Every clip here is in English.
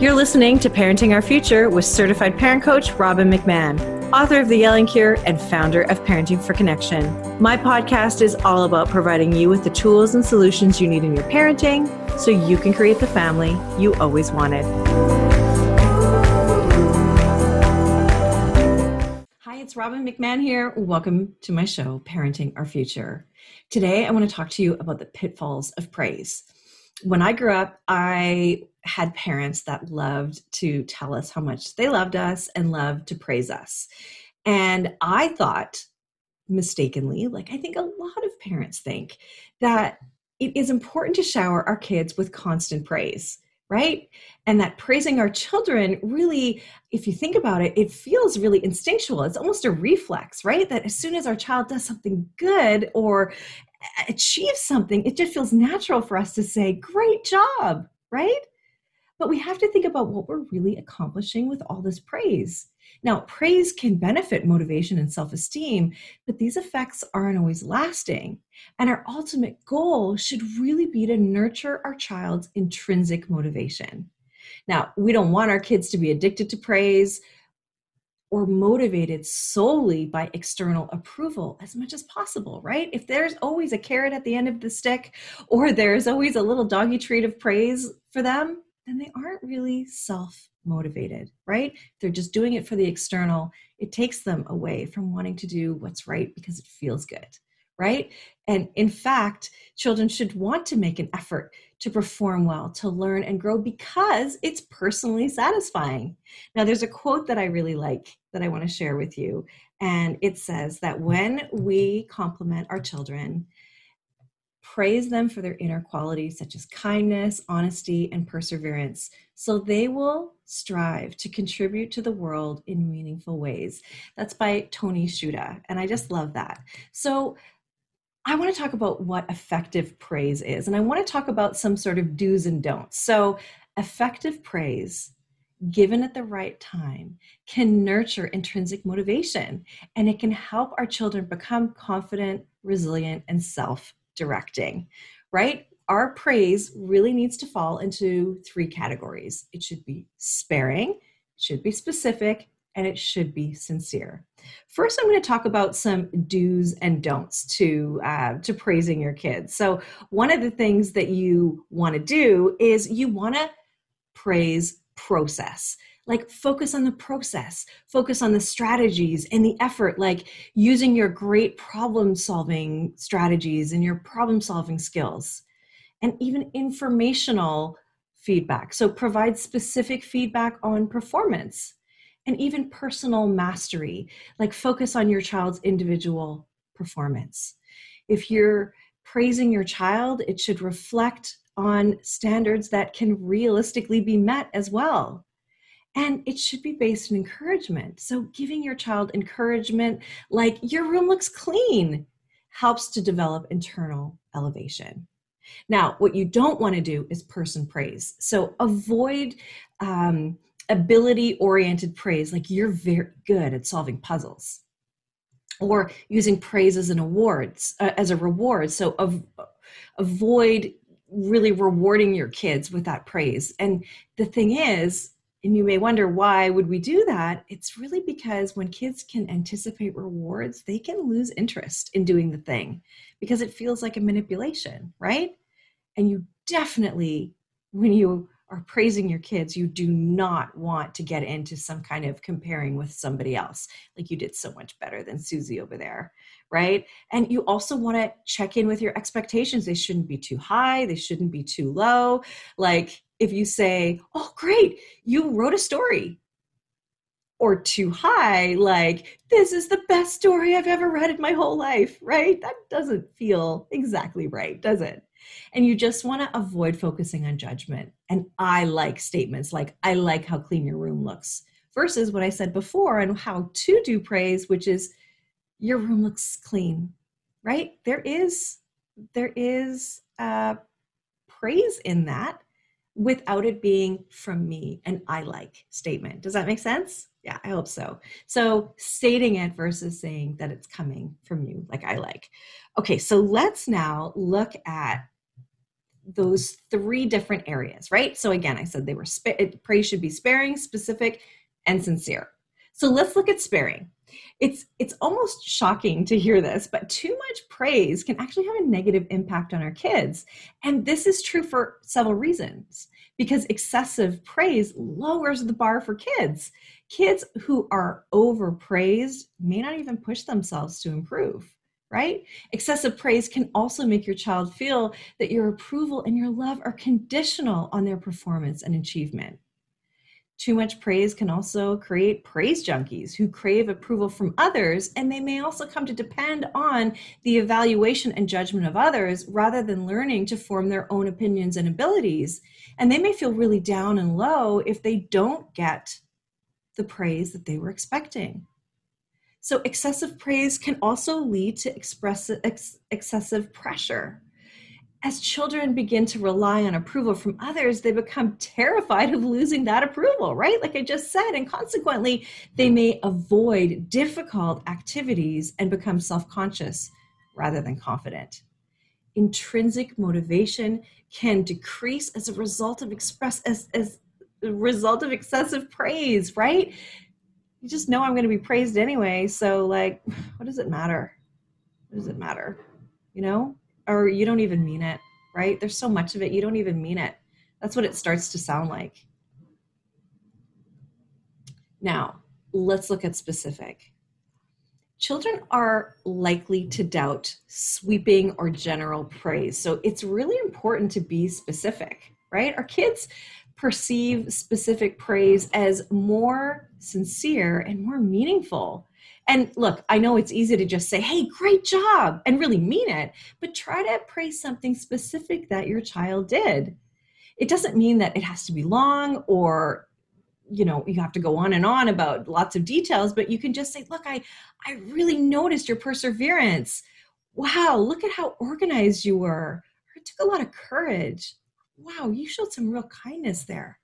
You're listening to Parenting Our Future with certified parent coach Robbin McManne, author of The Yelling Cure and founder of Parenting for Connection. My podcast is all about providing you with the tools and solutions you need in your parenting so you can create the family you always wanted. Hi, it's Robbin McManne here. Welcome to my show, Parenting Our Future. Today, I want to talk to you about the pitfalls of praise when I grew up, I had parents that loved to tell us how much they loved us and loved to praise us. And I thought mistakenly, like I think a lot of parents think, that it is important to shower our kids with constant praise, right? And that praising our children really, if you think about it, it feels really instinctual. It's almost a reflex, right? That as soon as our child does something good or achieve something, it just feels natural for us to say, Great job, right? But we have to think about what we're really accomplishing with all this praise. Now, praise can benefit motivation and self esteem, but these effects aren't always lasting. And our ultimate goal should really be to nurture our child's intrinsic motivation. Now, we don't want our kids to be addicted to praise or motivated solely by external approval as much as possible, right? If there's always a carrot at the end of the stick or there's always a little doggy treat of praise for them, then they aren't really self motivated, right? They're just doing it for the external. It takes them away from wanting to do what's right because it feels good, right? And in fact, children should want to make an effort to perform well, to learn and grow because it's personally satisfying. Now, there's a quote that I really like that I want to share with you. And it says that when we compliment our children, praise them for their inner qualities such as kindness, honesty, and perseverance, so they will strive to contribute to the world in meaningful ways. That's by Toni Schutta. And I just love that. So, I want to talk about what effective praise is, and I want to talk about some sort of do's and don'ts. So, effective praise, given at the right time, can nurture intrinsic motivation and it can help our children become confident, resilient, and self directing, right? Our praise really needs to fall into three categories it should be sparing, it should be specific, and it should be sincere. First, I'm going to talk about some do's and don'ts to uh, to praising your kids. So, one of the things that you want to do is you want to praise process like focus on the process focus on the strategies and the effort like using your great problem solving strategies and your problem solving skills and even informational feedback so provide specific feedback on performance and even personal mastery, like focus on your child's individual performance. If you're praising your child, it should reflect on standards that can realistically be met as well. And it should be based on encouragement. So, giving your child encouragement, like your room looks clean, helps to develop internal elevation. Now, what you don't want to do is person praise. So, avoid um, ability oriented praise, like you're very good at solving puzzles, or using praise as an awards uh, as a reward. So av- avoid really rewarding your kids with that praise. And the thing is, and you may wonder why would we do that it's really because when kids can anticipate rewards they can lose interest in doing the thing because it feels like a manipulation right and you definitely when you are praising your kids, you do not want to get into some kind of comparing with somebody else. Like you did so much better than Susie over there, right? And you also want to check in with your expectations. They shouldn't be too high, they shouldn't be too low. Like if you say, oh, great, you wrote a story. Or too high, like, this is the best story I've ever read in my whole life, right? That doesn't feel exactly right, does it? And you just want to avoid focusing on judgment. And I like statements like, I like how clean your room looks, versus what I said before and how to do praise, which is, your room looks clean, right? There is, there is uh, praise in that without it being from me an I like statement. Does that make sense? Yeah, I hope so. So stating it versus saying that it's coming from you, like I like. Okay, so let's now look at those three different areas, right? So again, I said they were praise should be sparing, specific, and sincere. So let's look at sparing. It's it's almost shocking to hear this, but too much praise can actually have a negative impact on our kids. And this is true for several reasons. Because excessive praise lowers the bar for kids. Kids who are overpraised may not even push themselves to improve right? Excessive praise can also make your child feel that your approval and your love are conditional on their performance and achievement. Too much praise can also create praise junkies who crave approval from others, and they may also come to depend on the evaluation and judgment of others rather than learning to form their own opinions and abilities. And they may feel really down and low if they don't get the praise that they were expecting. So, excessive praise can also lead to express, ex, excessive pressure as children begin to rely on approval from others, they become terrified of losing that approval, right? Like I just said. And consequently, they hmm. may avoid difficult activities and become self conscious rather than confident. Intrinsic motivation can decrease as a result of express as, as a result of excessive praise, right? You just know I'm going to be praised anyway. So, like, what does it matter? What does it matter? You know? or you don't even mean it, right? There's so much of it, you don't even mean it. That's what it starts to sound like. Now, let's look at specific. Children are likely to doubt sweeping or general praise. So it's really important to be specific, right? Our kids perceive specific praise as more sincere and more meaningful. And look, I know it's easy to just say, hey, great job, and really mean it, but try to praise something specific that your child did. It doesn't mean that it has to be long or you know you have to go on and on about lots of details but you can just say look i i really noticed your perseverance. Wow look at how organized you were. It took a lot of courage wow you showed some real kindness there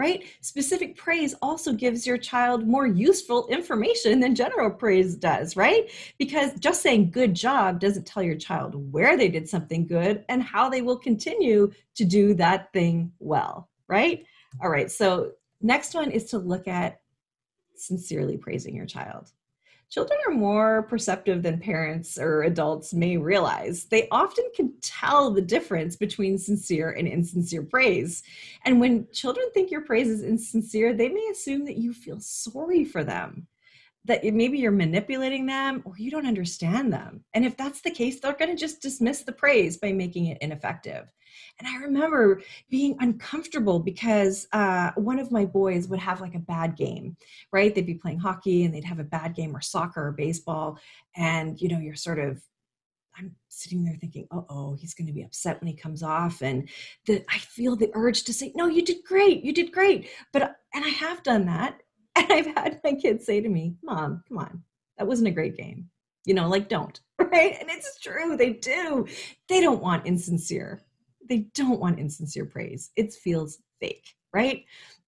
right? Specific praise also gives your child more useful information than general praise does, right? Because just saying good job doesn't tell your child where they did something good and how they will continue to do that thing well, right? All right, so next one is to look at sincerely praising your child. Children are more perceptive than parents or adults may realize. They often can tell the difference between sincere and insincere praise. And when children think your praise is insincere, they may assume that you feel sorry for them that maybe you're manipulating them or you don't understand them. And if that's the case, they're going to just dismiss the praise by making it ineffective. And I remember being uncomfortable because uh, one of my boys would have like a bad game, right? They'd be playing hockey and they'd have a bad game or soccer or baseball. And, you know, you're sort of I'm sitting there thinking, oh, oh, he's going to be upset when he comes off. And the, I feel the urge to say, no, you did great. You did great. But, and I have done that. And I've had my kids say to me, Mom, come on, that wasn't a great game. You know, like, don't, right? And it's true, they do. They don't want insincere. They don't want insincere praise. It feels fake, right?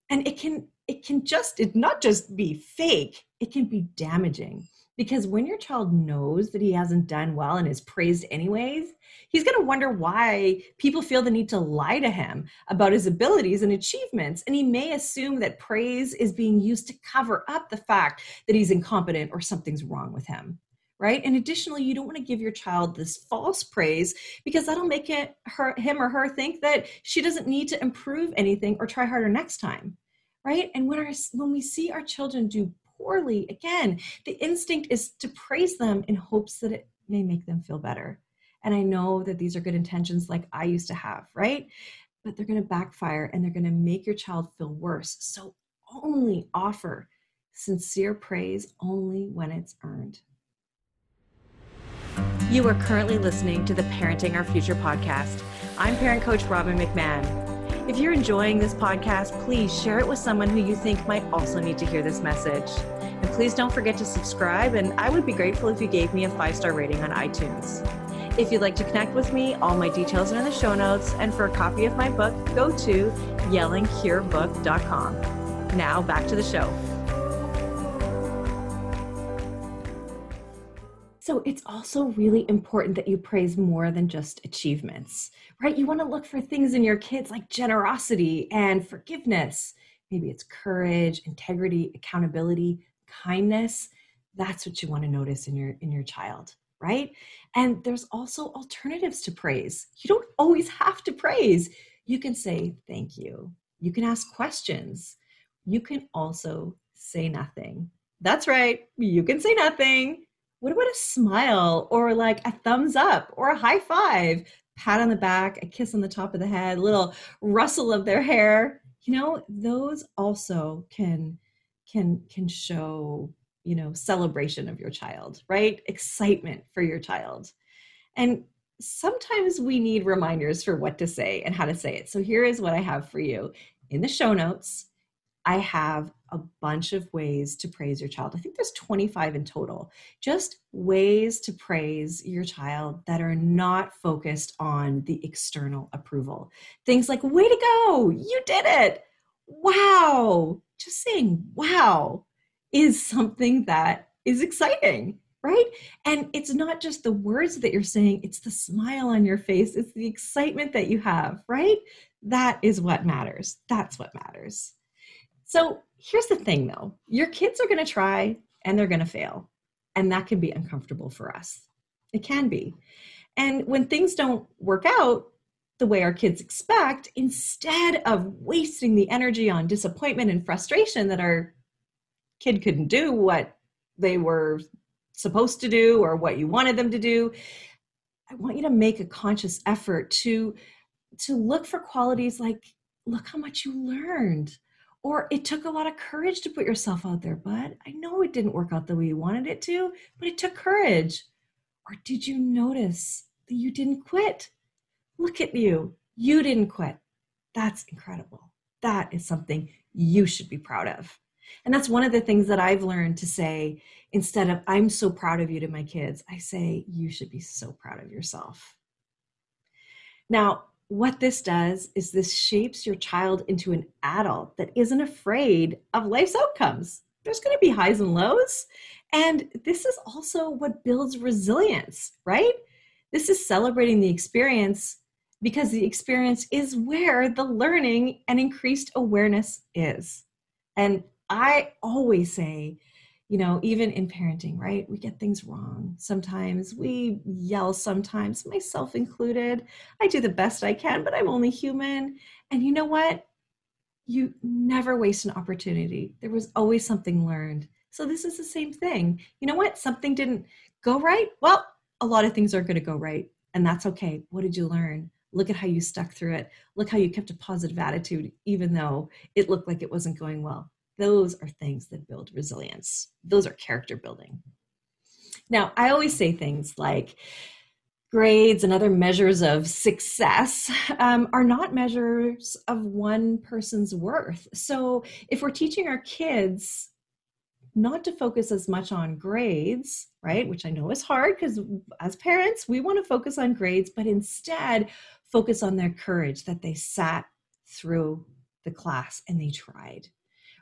And it can, it can just, it not just be fake, it can be damaging because when your child knows that he hasn't done well and is praised anyways, he's going to wonder why people feel the need to lie to him about his abilities and achievements. And he may assume that praise is being used to cover up the fact that he's incompetent or something's wrong with him. Right. And additionally, you don't want to give your child this false praise because that'll make it her, him or her think that she doesn't need to improve anything or try harder next time. Right. And when our when we see our children do poorly, again, the instinct is to praise them in hopes that it may make them feel better. And I know that these are good intentions like I used to have, right? But they're going to backfire and they're going to make your child feel worse. So only offer sincere praise only when it's earned. You are currently listening to the Parenting Our Future podcast. I'm parent coach Robbin McManne. If you're enjoying this podcast, please share it with someone who you think might also need to hear this message. And please don't forget to subscribe, and I would be grateful if you gave me a five star rating on iTunes. If you'd like to connect with me, all my details are in the show notes, and for a copy of my book, go to yellingcurebook.com. Now back to the show. So it's also really important that you praise more than just achievements, right? You want to look for things in your kids like generosity and forgiveness. Maybe it's courage, integrity, accountability, kindness. That's what you want to notice in your in your child, right? And there's also alternatives to praise. You don't always have to praise. You can say thank you. You can ask questions. You can also say nothing. That's right. You can say nothing what about a smile or like a thumbs up or a high five, pat on the back, a kiss on the top of the head, a little rustle of their hair? You know, those also can can can show, you know, celebration of your child, right? Excitement for your child. And sometimes we need reminders for what to say and how to say it. So here is what I have for you. In the show notes, I have a bunch of ways to praise your child. I think there's 25 in total. Just ways to praise your child that are not focused on the external approval. Things like, way to go, you did it. Wow. Just saying, wow, is something that is exciting, right? And it's not just the words that you're saying, it's the smile on your face, it's the excitement that you have, right? That is what matters. That's what matters. So here's the thing though your kids are going to try and they're going to fail. And that can be uncomfortable for us. It can be. And when things don't work out the way our kids expect, instead of wasting the energy on disappointment and frustration that our kid couldn't do what they were supposed to do or what you wanted them to do, I want you to make a conscious effort to to look for qualities like look how much you learned or it took a lot of courage to put yourself out there, bud. I know it didn't work out the way you wanted it to, but it took courage. Or did you notice that you didn't quit? Look at you. You didn't quit. That's incredible. That is something you should be proud of. And that's one of the things that I've learned to say instead of, I'm so proud of you to my kids, I say, you should be so proud of yourself. Now, what this does is this shapes your child into an adult that isn't afraid of life's outcomes. There's going to be highs and lows. And this is also what builds resilience, right? This is celebrating the experience because the experience is where the learning and increased awareness is. And I always say, you know, even in parenting, right? We get things wrong. Sometimes we yell, sometimes, myself included. I do the best I can, but I'm only human. And you know what? You never waste an opportunity. There was always something learned. So this is the same thing. You know what? Something didn't go right. Well, a lot of things aren't going to go right. And that's okay. What did you learn? Look at how you stuck through it. Look how you kept a positive attitude, even though it looked like it wasn't going well. Those are things that build resilience. Those are character building. Now, I always say things like grades and other measures of success um, are not measures of one person's worth. So, if we're teaching our kids not to focus as much on grades, right, which I know is hard because as parents, we want to focus on grades, but instead focus on their courage that they sat through the class and they tried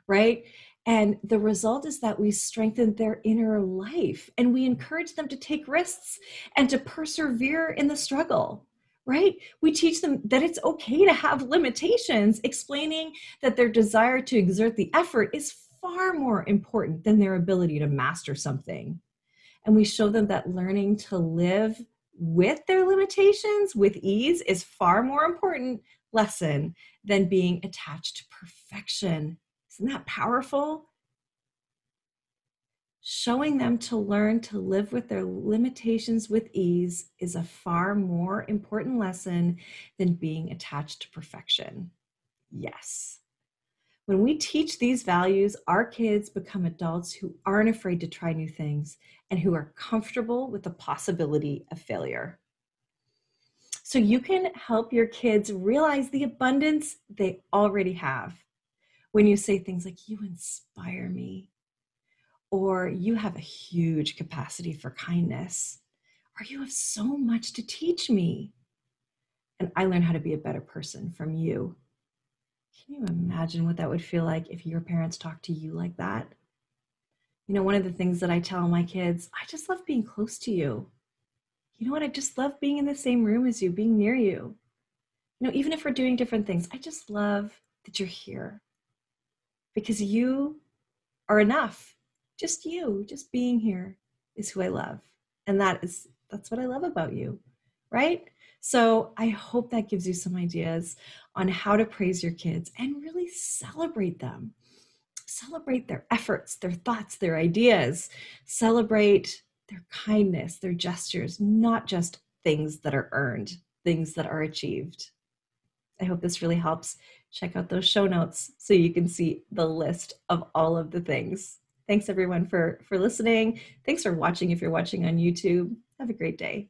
right? And the result is that we strengthen their inner life and we encourage them to take risks and to persevere in the struggle, right? We teach them that it's okay to have limitations, explaining that their desire to exert the effort is far more important than their ability to master something. And we show them that learning to live with their limitations with ease is far more important lesson than being attached to perfection isn't that powerful? Showing them to learn to live with their limitations with ease is a far more important lesson than being attached to perfection. Yes. When we teach these values, our kids become adults who aren't afraid to try new things and who are comfortable with the possibility of failure. So you can help your kids realize the abundance they already have when you say things like, you inspire me, or you have a huge capacity for kindness, or you have so much to teach me. And I learn how to be a better person from you. Can you imagine what that would feel like if your parents talked to you like that? You know, one of the things that I tell my kids, I just love being close to you. You know what? I just love being in the same room as you, being near you. You know, even if we're doing different things, I just love that you're here because you are enough. Just you, just being here is who I love. And that is that's what I love about you, right? So I hope that gives you some ideas on how to praise your kids and really celebrate them. Celebrate their efforts, their thoughts, their ideas. Celebrate their kindness, their gestures, not just things that are earned, things that are achieved. I hope this really helps. Check out those show notes so you can see the list of all of the things. Thanks everyone for for listening. Thanks for watching if you're watching on YouTube. Have a great day.